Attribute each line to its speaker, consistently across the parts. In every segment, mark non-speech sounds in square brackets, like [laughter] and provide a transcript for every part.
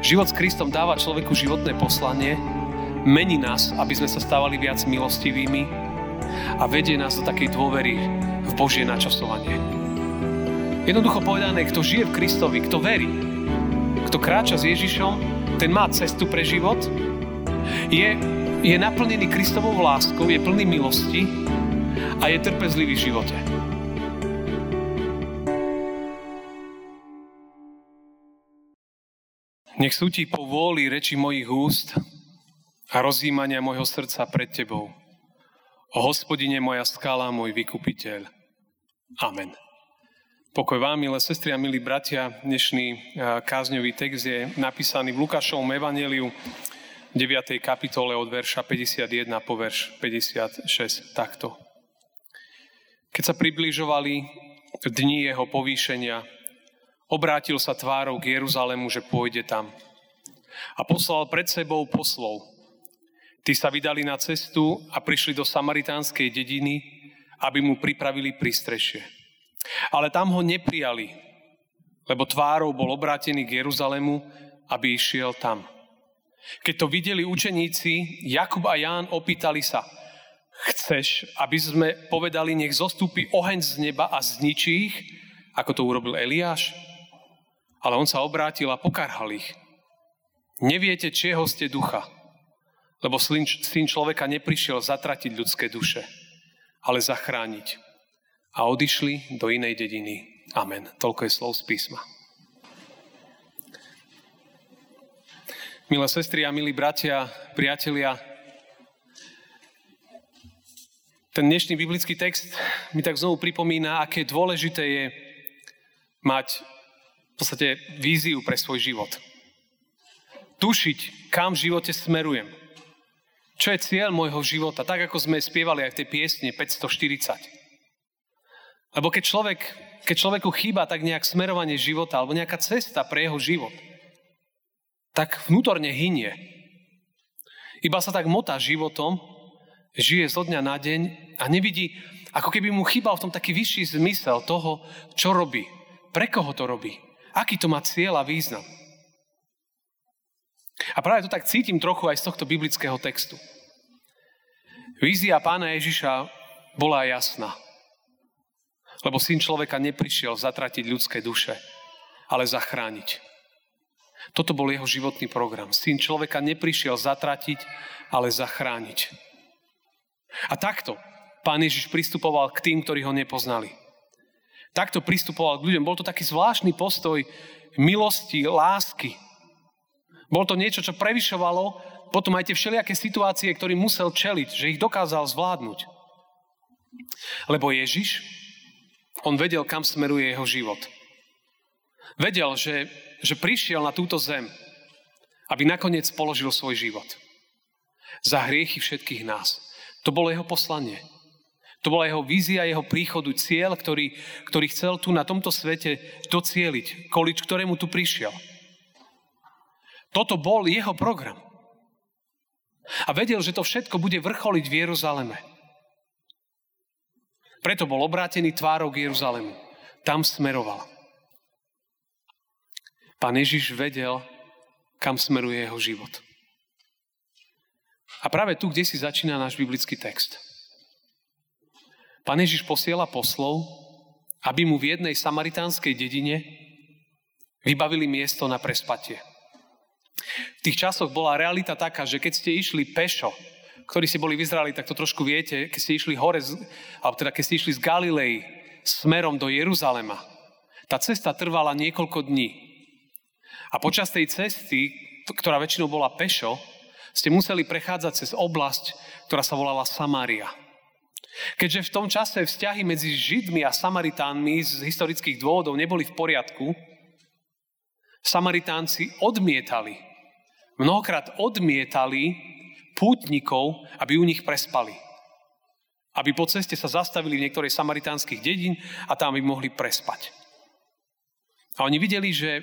Speaker 1: Život s Kristom dáva človeku životné poslanie, mení nás, aby sme sa stávali viac milostivými a vedie nás do takej dôvery v Božie načasovanie. Jednoducho povedané, kto žije v Kristovi, kto verí, kto kráča s Ježišom, ten má cestu pre život, je, je naplnený Kristovou láskou, je plný milosti a je trpezlivý v živote. Nech sú ti po vôli reči mojich úst a rozjímania môjho srdca pred tebou. O hospodine moja skala, môj vykupiteľ. Amen. Pokoj vám, milé sestry a milí bratia. Dnešný kázňový text je napísaný v Lukášovom evaneliu 9. kapitole od verša 51 po verš 56 takto. Keď sa približovali dni jeho povýšenia, Obrátil sa tvárou k Jeruzalému, že pôjde tam. A poslal pred sebou poslov. Tí sa vydali na cestu a prišli do samaritánskej dediny, aby mu pripravili prístrešie. Ale tam ho neprijali, lebo tvárou bol obrátený k Jeruzalému, aby išiel tam. Keď to videli učeníci, Jakub a Ján opýtali sa, chceš, aby sme povedali, nech zostúpi oheň z neba a zničí ich, ako to urobil Eliáš? Ale on sa obrátil a pokarhal ich. Neviete, čieho ste ducha, lebo syn človeka neprišiel zatratiť ľudské duše, ale zachrániť. A odišli do inej dediny. Amen. Toľko je slov z písma. Milé sestry a milí bratia, priatelia, ten dnešný biblický text mi tak znovu pripomína, aké dôležité je mať podstate víziu pre svoj život. Tušiť, kam v živote smerujem. Čo je cieľ môjho života, tak ako sme spievali aj v tej piesne 540. Lebo keď, človek, keď človeku chýba tak nejak smerovanie života alebo nejaká cesta pre jeho život, tak vnútorne hynie. Iba sa tak motá životom, žije zo dňa na deň a nevidí, ako keby mu chýbal v tom taký vyšší zmysel toho, čo robí, pre koho to robí, Aký to má cieľ a význam? A práve to tak cítim trochu aj z tohto biblického textu. Vízia pána Ježiša bola jasná. Lebo syn človeka neprišiel zatratiť ľudské duše, ale zachrániť. Toto bol jeho životný program. Syn človeka neprišiel zatratiť, ale zachrániť. A takto pán Ježiš pristupoval k tým, ktorí ho nepoznali. Takto pristupoval k ľuďom. Bol to taký zvláštny postoj milosti, lásky. Bol to niečo, čo prevyšovalo potom aj tie všelijaké situácie, ktorým musel čeliť, že ich dokázal zvládnuť. Lebo Ježiš, on vedel, kam smeruje jeho život. Vedel, že, že prišiel na túto zem, aby nakoniec položil svoj život. Za hriechy všetkých nás. To bolo jeho poslanie. To bola jeho vízia, jeho príchodu, cieľ, ktorý, ktorý chcel tu na tomto svete docieliť, kvôli ktorému tu prišiel. Toto bol jeho program. A vedel, že to všetko bude vrcholiť v Jeruzaleme. Preto bol obrátený tvárou k Jeruzalemu. Tam smeroval. Pán Ježiš vedel, kam smeruje jeho život. A práve tu, kde si začína náš biblický text – Pán Ježiš posiela poslov, aby mu v jednej samaritánskej dedine vybavili miesto na prespatie. V tých časoch bola realita taká, že keď ste išli pešo, ktorí si boli v Izraeli, tak to trošku viete, keď ste išli hore, alebo teda keď ste išli z Galilei smerom do Jeruzalema, tá cesta trvala niekoľko dní. A počas tej cesty, ktorá väčšinou bola pešo, ste museli prechádzať cez oblasť, ktorá sa volala Samária. Keďže v tom čase vzťahy medzi Židmi a Samaritánmi z historických dôvodov neboli v poriadku, Samaritánci odmietali, mnohokrát odmietali pútnikov, aby u nich prespali. Aby po ceste sa zastavili v niektorej samaritánskych dedín a tam by mohli prespať. A oni videli, že,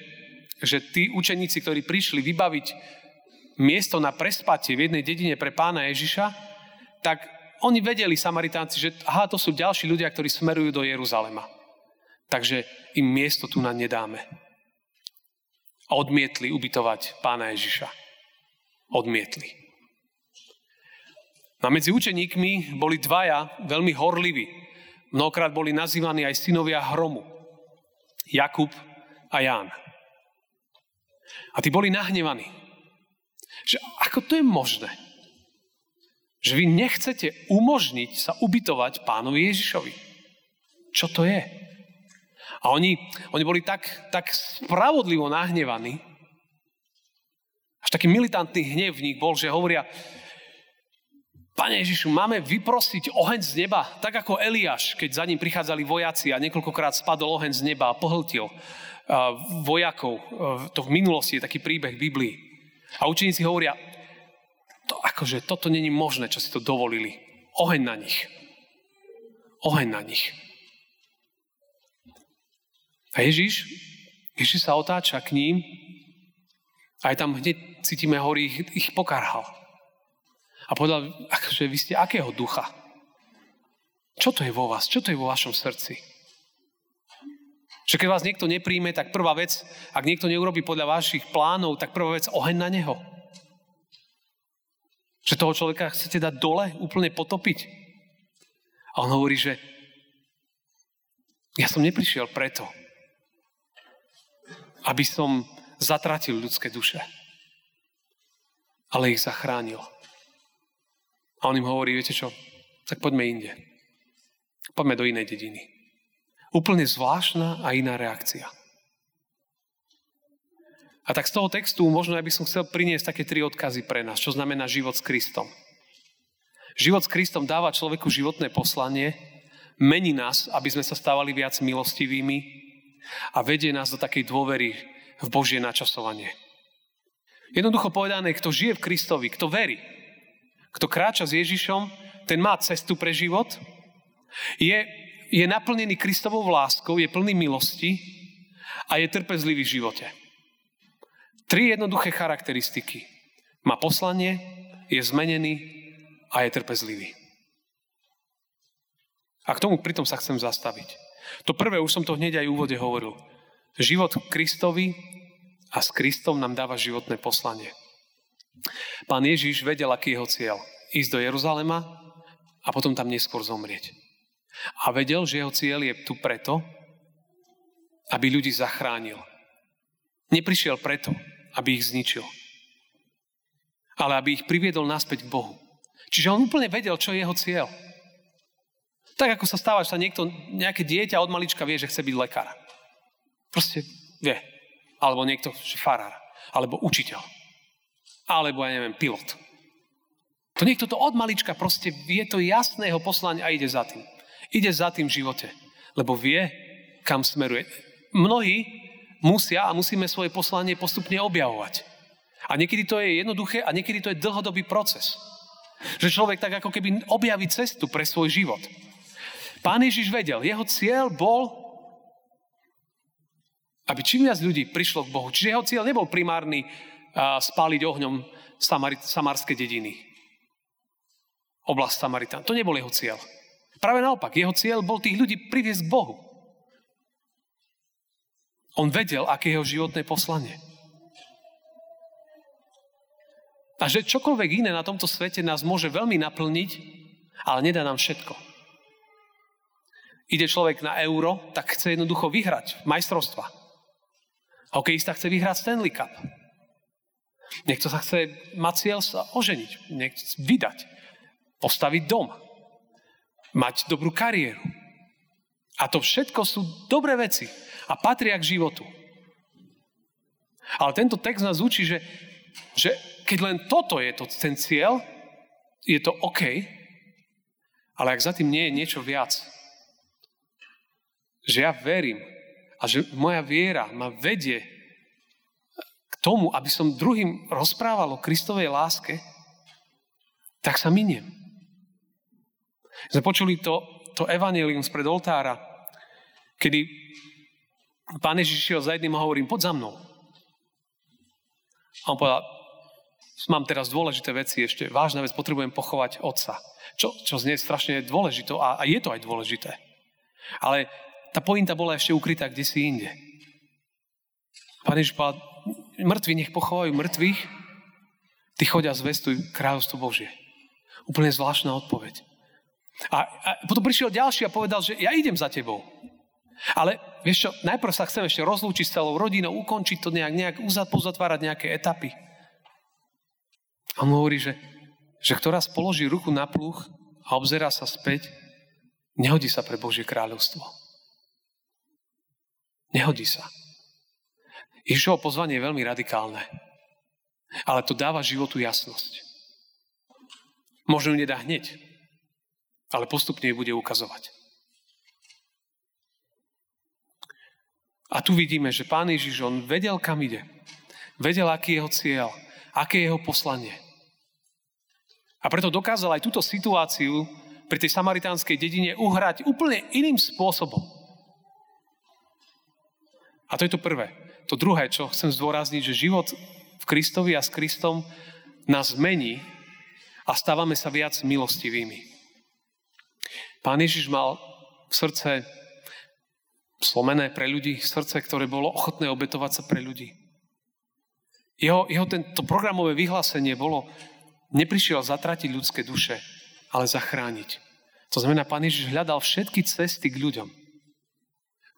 Speaker 1: že tí učeníci, ktorí prišli vybaviť miesto na prespatie v jednej dedine pre pána Ježiša, tak oni vedeli, Samaritánci, že aha, to sú ďalší ľudia, ktorí smerujú do Jeruzalema. Takže im miesto tu na nedáme. A odmietli ubytovať pána Ježiša. Odmietli. A medzi učeníkmi boli dvaja veľmi horliví. Mnohokrát boli nazývaní aj synovia hromu. Jakub a Ján. A tí boli nahnevaní. Že ako to je možné? Že vy nechcete umožniť sa ubytovať pánovi Ježišovi. Čo to je? A oni, oni boli tak, tak spravodlivo nahnevaní, až taký militantný hnev v nich bol, že hovoria, Pane Ježišu, máme vyprosiť oheň z neba, tak ako Eliáš, keď za ním prichádzali vojaci a niekoľkokrát spadol oheň z neba a pohltil vojakov. To v minulosti je taký príbeh Biblii. A učeníci hovoria, to akože toto není možné, čo si to dovolili. Oheň na nich. Oheň na nich. A Ježiš, Ježiš sa otáča k ním a aj tam hneď cítime hory, ich, ich pokarhal. A povedal, akože vy ste akého ducha? Čo to je vo vás? Čo to je vo vašom srdci? Že keď vás niekto nepríjme, tak prvá vec, ak niekto neurobi podľa vašich plánov, tak prvá vec, oheň na neho. Že toho človeka chcete dať dole, úplne potopiť. A on hovorí, že ja som neprišiel preto, aby som zatratil ľudské duše, ale ich zachránil. A on im hovorí, viete čo, tak poďme inde. Poďme do inej dediny. Úplne zvláštna a iná reakcia. A tak z toho textu možno ja by som chcel priniesť také tri odkazy pre nás, čo znamená život s Kristom. Život s Kristom dáva človeku životné poslanie, mení nás, aby sme sa stávali viac milostivými a vedie nás do takej dôvery v Božie načasovanie. Jednoducho povedané, kto žije v Kristovi, kto verí, kto kráča s Ježišom, ten má cestu pre život, je je naplnený Kristovou láskou, je plný milosti a je trpezlivý v živote. Tri jednoduché charakteristiky. Má poslanie, je zmenený a je trpezlivý. A k tomu pritom sa chcem zastaviť. To prvé, už som to hneď aj v úvode hovoril. Život Kristovi a s Kristom nám dáva životné poslanie. Pán Ježiš vedel, aký je jeho cieľ. Ísť do Jeruzalema a potom tam neskôr zomrieť. A vedel, že jeho cieľ je tu preto, aby ľudí zachránil. Neprišiel preto, aby ich zničil. Ale aby ich priviedol naspäť k Bohu. Čiže on úplne vedel, čo je jeho cieľ. Tak ako sa stáva, že sa niekto, nejaké dieťa od malička vie, že chce byť lekár. Proste vie. Alebo niekto, že farár. Alebo učiteľ. Alebo, ja neviem, pilot. To niekto to od malička proste vie to jasného poslania a ide za tým. Ide za tým v živote, lebo vie, kam smeruje. Mnohí musia a musíme svoje poslanie postupne objavovať. A niekedy to je jednoduché a niekedy to je dlhodobý proces. Že človek tak ako keby objaví cestu pre svoj život. Pán Ježiš vedel, jeho cieľ bol, aby čím viac ľudí prišlo k Bohu. Čiže jeho cieľ nebol primárny spáliť ohňom Samari- samarské dediny. Oblast Samaritan. To nebol jeho cieľ. Práve naopak, jeho cieľ bol tých ľudí priviesť k Bohu. On vedel, aké je jeho životné poslanie. A že čokoľvek iné na tomto svete nás môže veľmi naplniť, ale nedá nám všetko. Ide človek na euro, tak chce jednoducho vyhrať majstrovstva. Hokejista chce vyhrať Stanley Cup. Niekto sa chce mať cieľ sa oženiť, vydať, postaviť dom mať dobrú kariéru. A to všetko sú dobré veci a patria k životu. Ale tento text nás učí, že, že keď len toto je to, ten cieľ, je to OK, ale ak za tým nie je niečo viac, že ja verím a že moja viera ma vedie k tomu, aby som druhým rozprával o Kristovej láske, tak sa miniem. Sme počuli to, to evanelium spred oltára, kedy pán Ježiš šiel za jedným a hovorím, poď za mnou. A on povedal, mám teraz dôležité veci ešte, vážna vec, potrebujem pochovať otca. Čo, čo znie strašne dôležité a, a je to aj dôležité. Ale tá pointa bola ešte ukrytá kde si inde. Pán Ježiš povedal, mŕtvi nech pochovajú mŕtvych, ty chodia zvestuj kráľovstvo Božie. Úplne zvláštna odpoveď. A, a potom prišiel ďalší a povedal, že ja idem za tebou. Ale vieš čo, najprv sa chcem ešte rozlúčiť s celou rodinou, ukončiť to nejak, nejak pozatvárať nejaké etapy. A on hovorí, že, že kto raz položí ruku na pluch a obzerá sa späť, nehodí sa pre Božie kráľovstvo. Nehodí sa. Ježišovo pozvanie je veľmi radikálne. Ale to dáva životu jasnosť. Možno ju nedá hneď, ale postupne ju bude ukazovať. A tu vidíme, že Pán Ježiš, on vedel, kam ide. Vedel, aký je jeho cieľ, aké je jeho poslanie. A preto dokázal aj túto situáciu pri tej samaritánskej dedine uhrať úplne iným spôsobom. A to je to prvé. To druhé, čo chcem zdôrazniť, že život v Kristovi a s Kristom nás mení a stávame sa viac milostivými. Pán Ježiš mal v srdce slomené pre ľudí, srdce, ktoré bolo ochotné obetovať sa pre ľudí. Jeho, jeho tento programové vyhlásenie bolo, neprišiel zatratiť ľudské duše, ale zachrániť. To znamená, Pán Ježiš hľadal všetky cesty k ľuďom.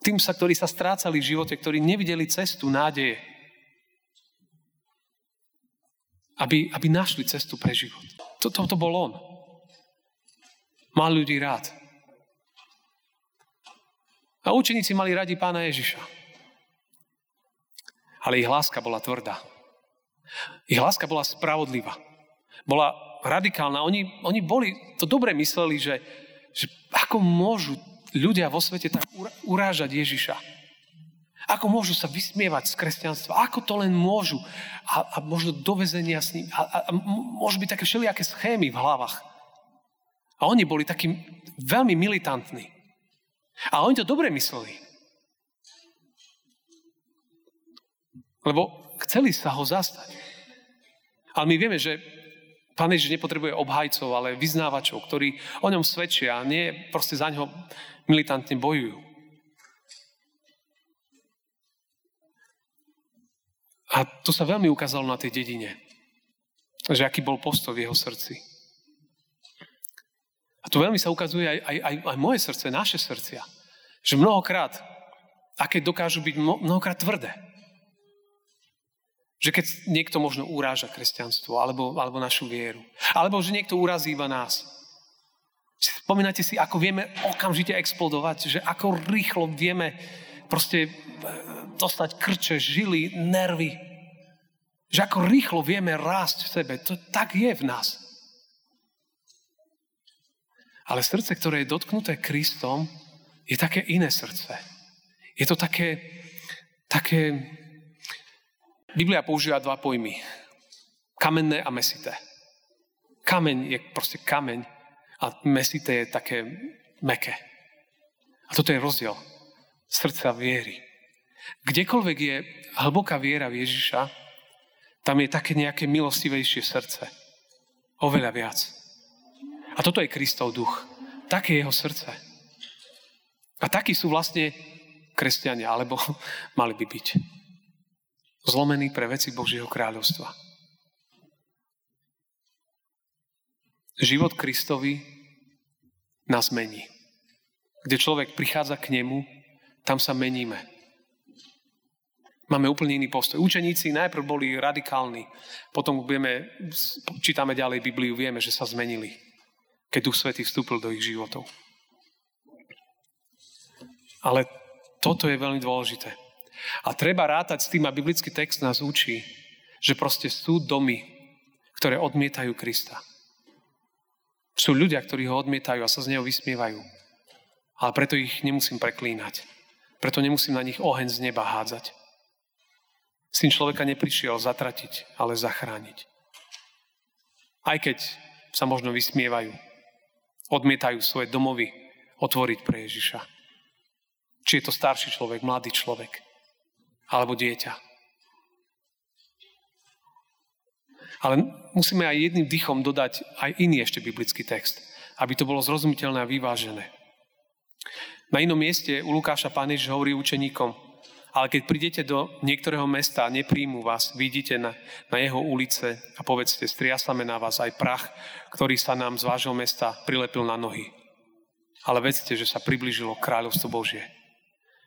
Speaker 1: Tým sa, ktorí sa strácali v živote, ktorí nevideli cestu nádeje. Aby, aby našli cestu pre život. Toto to, to bol on. Mal ľudí rád. A učeníci mali radi pána Ježiša. Ale ich láska bola tvrdá. Ich láska bola spravodlivá. Bola radikálna. Oni, oni boli, to dobre mysleli, že, že ako môžu ľudia vo svete tak urážať Ježiša. Ako môžu sa vysmievať z kresťanstva? Ako to len môžu? A, a možno dovezenia s ním. A, a, a môžu byť také všelijaké schémy v hlavách. A oni boli takí veľmi militantní. A oni to dobre mysleli. Lebo chceli sa ho zastať. Ale my vieme, že Pán Ježiš nepotrebuje obhajcov, ale vyznávačov, ktorí o ňom svedčia a nie proste za ňo militantne bojujú. A to sa veľmi ukázalo na tej dedine. Že aký bol postoj v jeho srdci. To veľmi sa ukazuje aj, aj, aj, aj moje srdce, naše srdcia. Že mnohokrát, aké dokážu byť mnohokrát tvrdé. Že keď niekto možno uráža kresťanstvo alebo, alebo našu vieru. Alebo že niekto urazí iba nás. Spomínate si, ako vieme okamžite explodovať, že ako rýchlo vieme proste e, dostať krče, žily, nervy. Že ako rýchlo vieme rásť v sebe. To tak je v nás. Ale srdce, ktoré je dotknuté Kristom, je také iné srdce. Je to také, také... Biblia používa dva pojmy. Kamenné a mesité. Kameň je proste kameň a mesité je také meké. A toto je rozdiel srdca viery. Kdekoľvek je hlboká viera v Ježiša, tam je také nejaké milostivejšie srdce. Oveľa viac. A toto je Kristov duch. Také je jeho srdce. A takí sú vlastne kresťania, alebo [laughs] mali by byť. Zlomení pre veci Božieho kráľovstva. Život Kristovi nás mení. Kde človek prichádza k nemu, tam sa meníme. Máme úplne iný postoj. Učeníci najprv boli radikálni, potom vieme, čítame ďalej Bibliu, vieme, že sa zmenili keď Duch Svetý vstúpil do ich životov. Ale toto je veľmi dôležité. A treba rátať s tým, a biblický text nás učí, že proste sú domy, ktoré odmietajú Krista. Sú ľudia, ktorí ho odmietajú a sa z neho vysmievajú. Ale preto ich nemusím preklínať. Preto nemusím na nich oheň z neba hádzať. Syn človeka neprišiel zatratiť, ale zachrániť. Aj keď sa možno vysmievajú, odmietajú svoje domovy otvoriť pre Ježiša. Či je to starší človek, mladý človek, alebo dieťa. Ale musíme aj jedným dychom dodať aj iný ešte biblický text, aby to bolo zrozumiteľné a vyvážené. Na inom mieste u Lukáša Pán Ježiš hovorí učeníkom, ale keď prídete do niektorého mesta a nepríjmu vás, vidíte na, na jeho ulice a povedzte, striasame na vás aj prach, ktorý sa nám z vášho mesta prilepil na nohy. Ale vedzte, že sa priblížilo kráľovstvo Božie.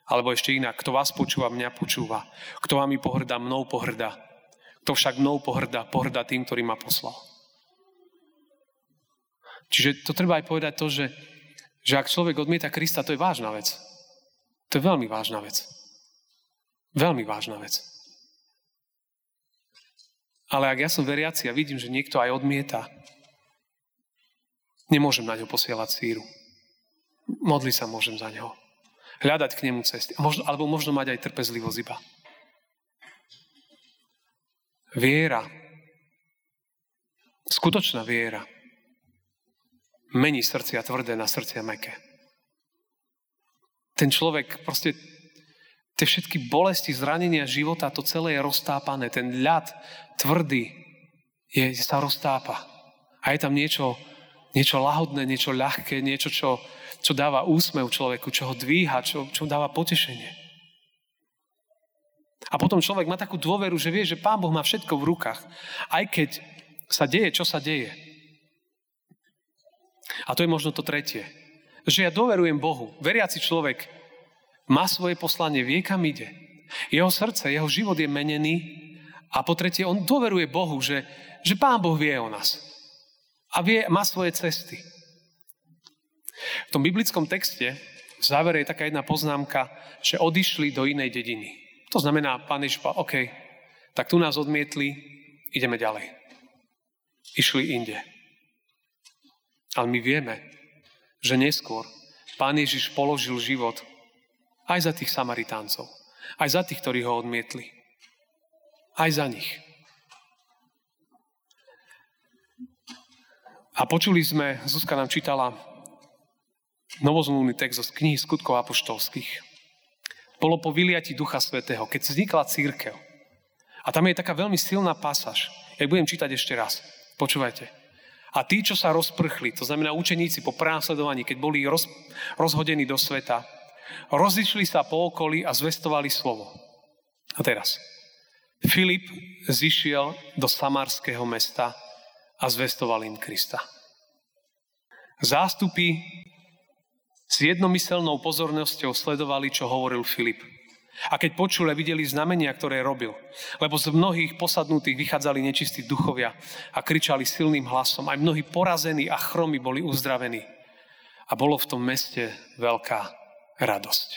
Speaker 1: Alebo ešte inak, kto vás počúva, mňa počúva. Kto vami pohrdá, mnou pohrdá. Kto však mnou pohrdá, pohrdá tým, ktorý ma poslal. Čiže to treba aj povedať to, že, že ak človek odmieta Krista, to je vážna vec. To je veľmi vážna vec. Veľmi vážna vec. Ale ak ja som veriaci a vidím, že niekto aj odmieta, nemôžem na ňo posielať síru. Modli sa môžem za neho. Hľadať k nemu cesty. Možno, alebo možno mať aj trpezlivosť iba. Viera, skutočná viera, mení srdcia tvrdé na srdcia meké. Ten človek proste tie všetky bolesti, zranenia života, to celé je roztápané. Ten ľad tvrdý je, sa roztápa. A je tam niečo, niečo lahodné, niečo ľahké, niečo, čo, čo dáva úsmev človeku, čo ho dvíha, čo, čo dáva potešenie. A potom človek má takú dôveru, že vie, že Pán Boh má všetko v rukách. Aj keď sa deje, čo sa deje. A to je možno to tretie. Že ja doverujem Bohu. Veriaci človek má svoje poslanie, vie, kam ide. Jeho srdce, jeho život je menený a po tretie, on dôveruje Bohu, že, že Pán Boh vie o nás. A vie, má svoje cesty. V tom biblickom texte v závere je taká jedna poznámka, že odišli do inej dediny. To znamená, pán Ježiš OK, tak tu nás odmietli, ideme ďalej. Išli inde. Ale my vieme, že neskôr pán Ježiš položil život aj za tých Samaritáncov. Aj za tých, ktorí ho odmietli. Aj za nich. A počuli sme, Zuzka nám čítala novozmluvný text z knihy skutkov apoštolských. Bolo po vyliati Ducha Svetého, keď vznikla církev. A tam je taká veľmi silná pasáž. Ja budem čítať ešte raz. Počúvajte. A tí, čo sa rozprchli, to znamená učeníci po prenasledovaní, keď boli roz, rozhodení do sveta, Rozišli sa po okolí a zvestovali slovo. A teraz. Filip zišiel do samarského mesta a zvestoval im Krista. Zástupy s jednomyselnou pozornosťou sledovali, čo hovoril Filip. A keď počuli videli znamenia, ktoré robil, lebo z mnohých posadnutých vychádzali nečistí duchovia a kričali silným hlasom, aj mnohí porazení a chromy boli uzdravení. A bolo v tom meste veľká radosť.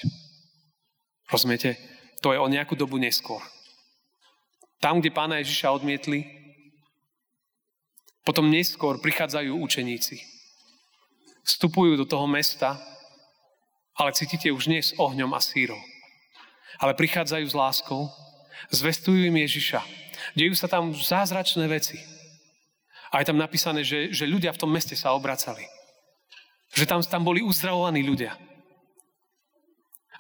Speaker 1: Rozumiete? To je o nejakú dobu neskôr. Tam, kde pána Ježiša odmietli, potom neskôr prichádzajú učeníci. Vstupujú do toho mesta, ale cítite už nie s ohňom a sírou. Ale prichádzajú s láskou, zvestujú im Ježiša. Dejú sa tam zázračné veci. A je tam napísané, že, že ľudia v tom meste sa obracali. Že tam, tam boli uzdravovaní ľudia.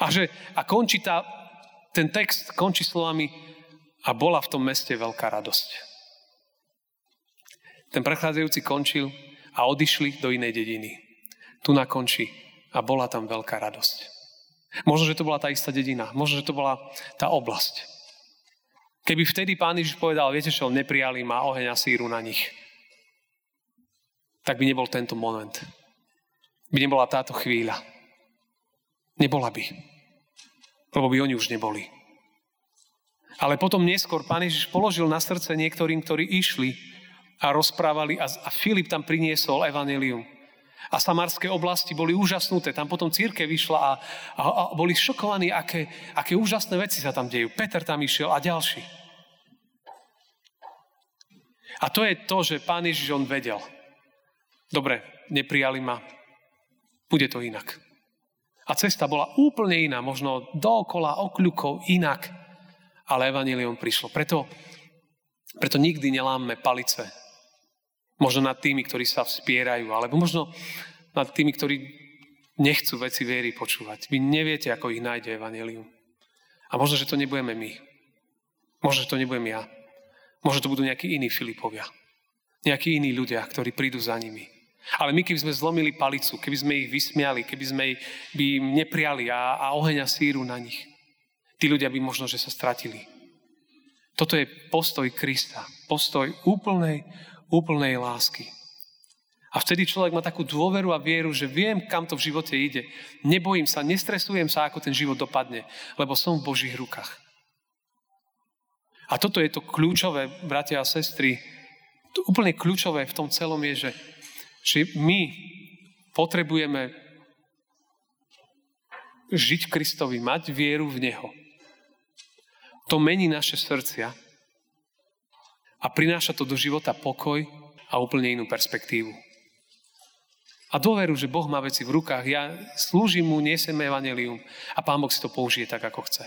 Speaker 1: A, že, a končí tá, ten text končí slovami a bola v tom meste veľká radosť. Ten prechádzajúci končil a odišli do inej dediny. Tu nakončí a bola tam veľká radosť. Možno, že to bola tá istá dedina. Možno, že to bola tá oblasť. Keby vtedy pán Ježiš povedal, viete čo, neprijali ma oheň a síru na nich, tak by nebol tento moment. By nebola táto chvíľa. Nebola by. Lebo by oni už neboli. Ale potom neskôr pán Ježiš položil na srdce niektorým, ktorí išli a rozprávali a, a Filip tam priniesol evanelium. A samarské oblasti boli úžasnuté. Tam potom círke vyšla a, a, a boli šokovaní, aké, aké úžasné veci sa tam dejú. Peter tam išiel a ďalší. A to je to, že pán Ježiš on vedel. Dobre, neprijali ma. Bude to inak. A cesta bola úplne iná, možno dookola, okľukov, inak. Ale Evangelium prišlo. Preto, preto nikdy nelámme palice. Možno nad tými, ktorí sa vspierajú, alebo možno nad tými, ktorí nechcú veci viery počúvať. Vy neviete, ako ich nájde Evangelium. A možno, že to nebudeme my. Možno, že to nebudem ja. Možno to budú nejakí iní Filipovia. Nejakí iní ľudia, ktorí prídu za nimi. Ale my, keby sme zlomili palicu, keby sme ich vysmiali, keby sme by im neprijali a, a oheň a síru na nich, Tí ľudia by možno, že sa stratili. Toto je postoj Krista. Postoj úplnej, úplnej lásky. A vtedy človek má takú dôveru a vieru, že viem, kam to v živote ide. Nebojím sa, nestresujem sa, ako ten život dopadne, lebo som v Božích rukách. A toto je to kľúčové, bratia a sestry, to úplne kľúčové v tom celom je, že, že my potrebujeme žiť Kristovi, mať vieru v Neho. To mení naše srdcia a prináša to do života pokoj a úplne inú perspektívu. A dôveru, že Boh má veci v rukách. Ja slúžim mu, niesem evanelium a Pán Boh si to použije tak, ako chce.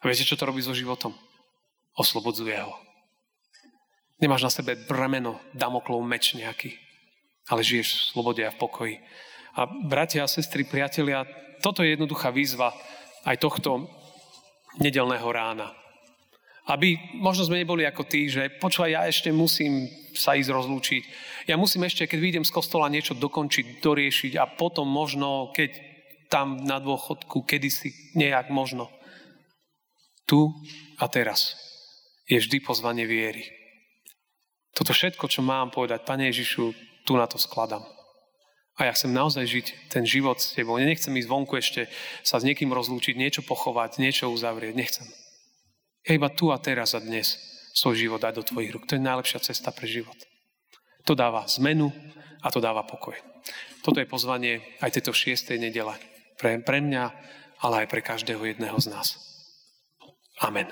Speaker 1: A viete, čo to robí so životom? Oslobodzuje ho. Nemáš na sebe bremeno, damoklov meč nejaký, ale žiješ v slobode a v pokoji. A bratia a sestry, priatelia, toto je jednoduchá výzva aj tohto nedelného rána. Aby možno sme neboli ako tí, že počúvaj, ja ešte musím sa ísť rozlúčiť. Ja musím ešte, keď vyjdem z kostola, niečo dokončiť, doriešiť a potom možno, keď tam na dôchodku, kedysi nejak možno. Tu a teraz je vždy pozvanie viery. Toto všetko, čo mám povedať, Pane Ježišu, tu na to skladám. A ja chcem naozaj žiť ten život s Tebou. Ja nechcem ísť vonku ešte sa s niekým rozlúčiť, niečo pochovať, niečo uzavrieť. Nechcem. Ja iba tu a teraz a dnes svoj život dať do tvojich rúk. To je najlepšia cesta pre život. To dáva zmenu a to dáva pokoj. Toto je pozvanie aj tejto šiestej nedele. Pre, pre mňa, ale aj pre každého jedného z nás. Amen.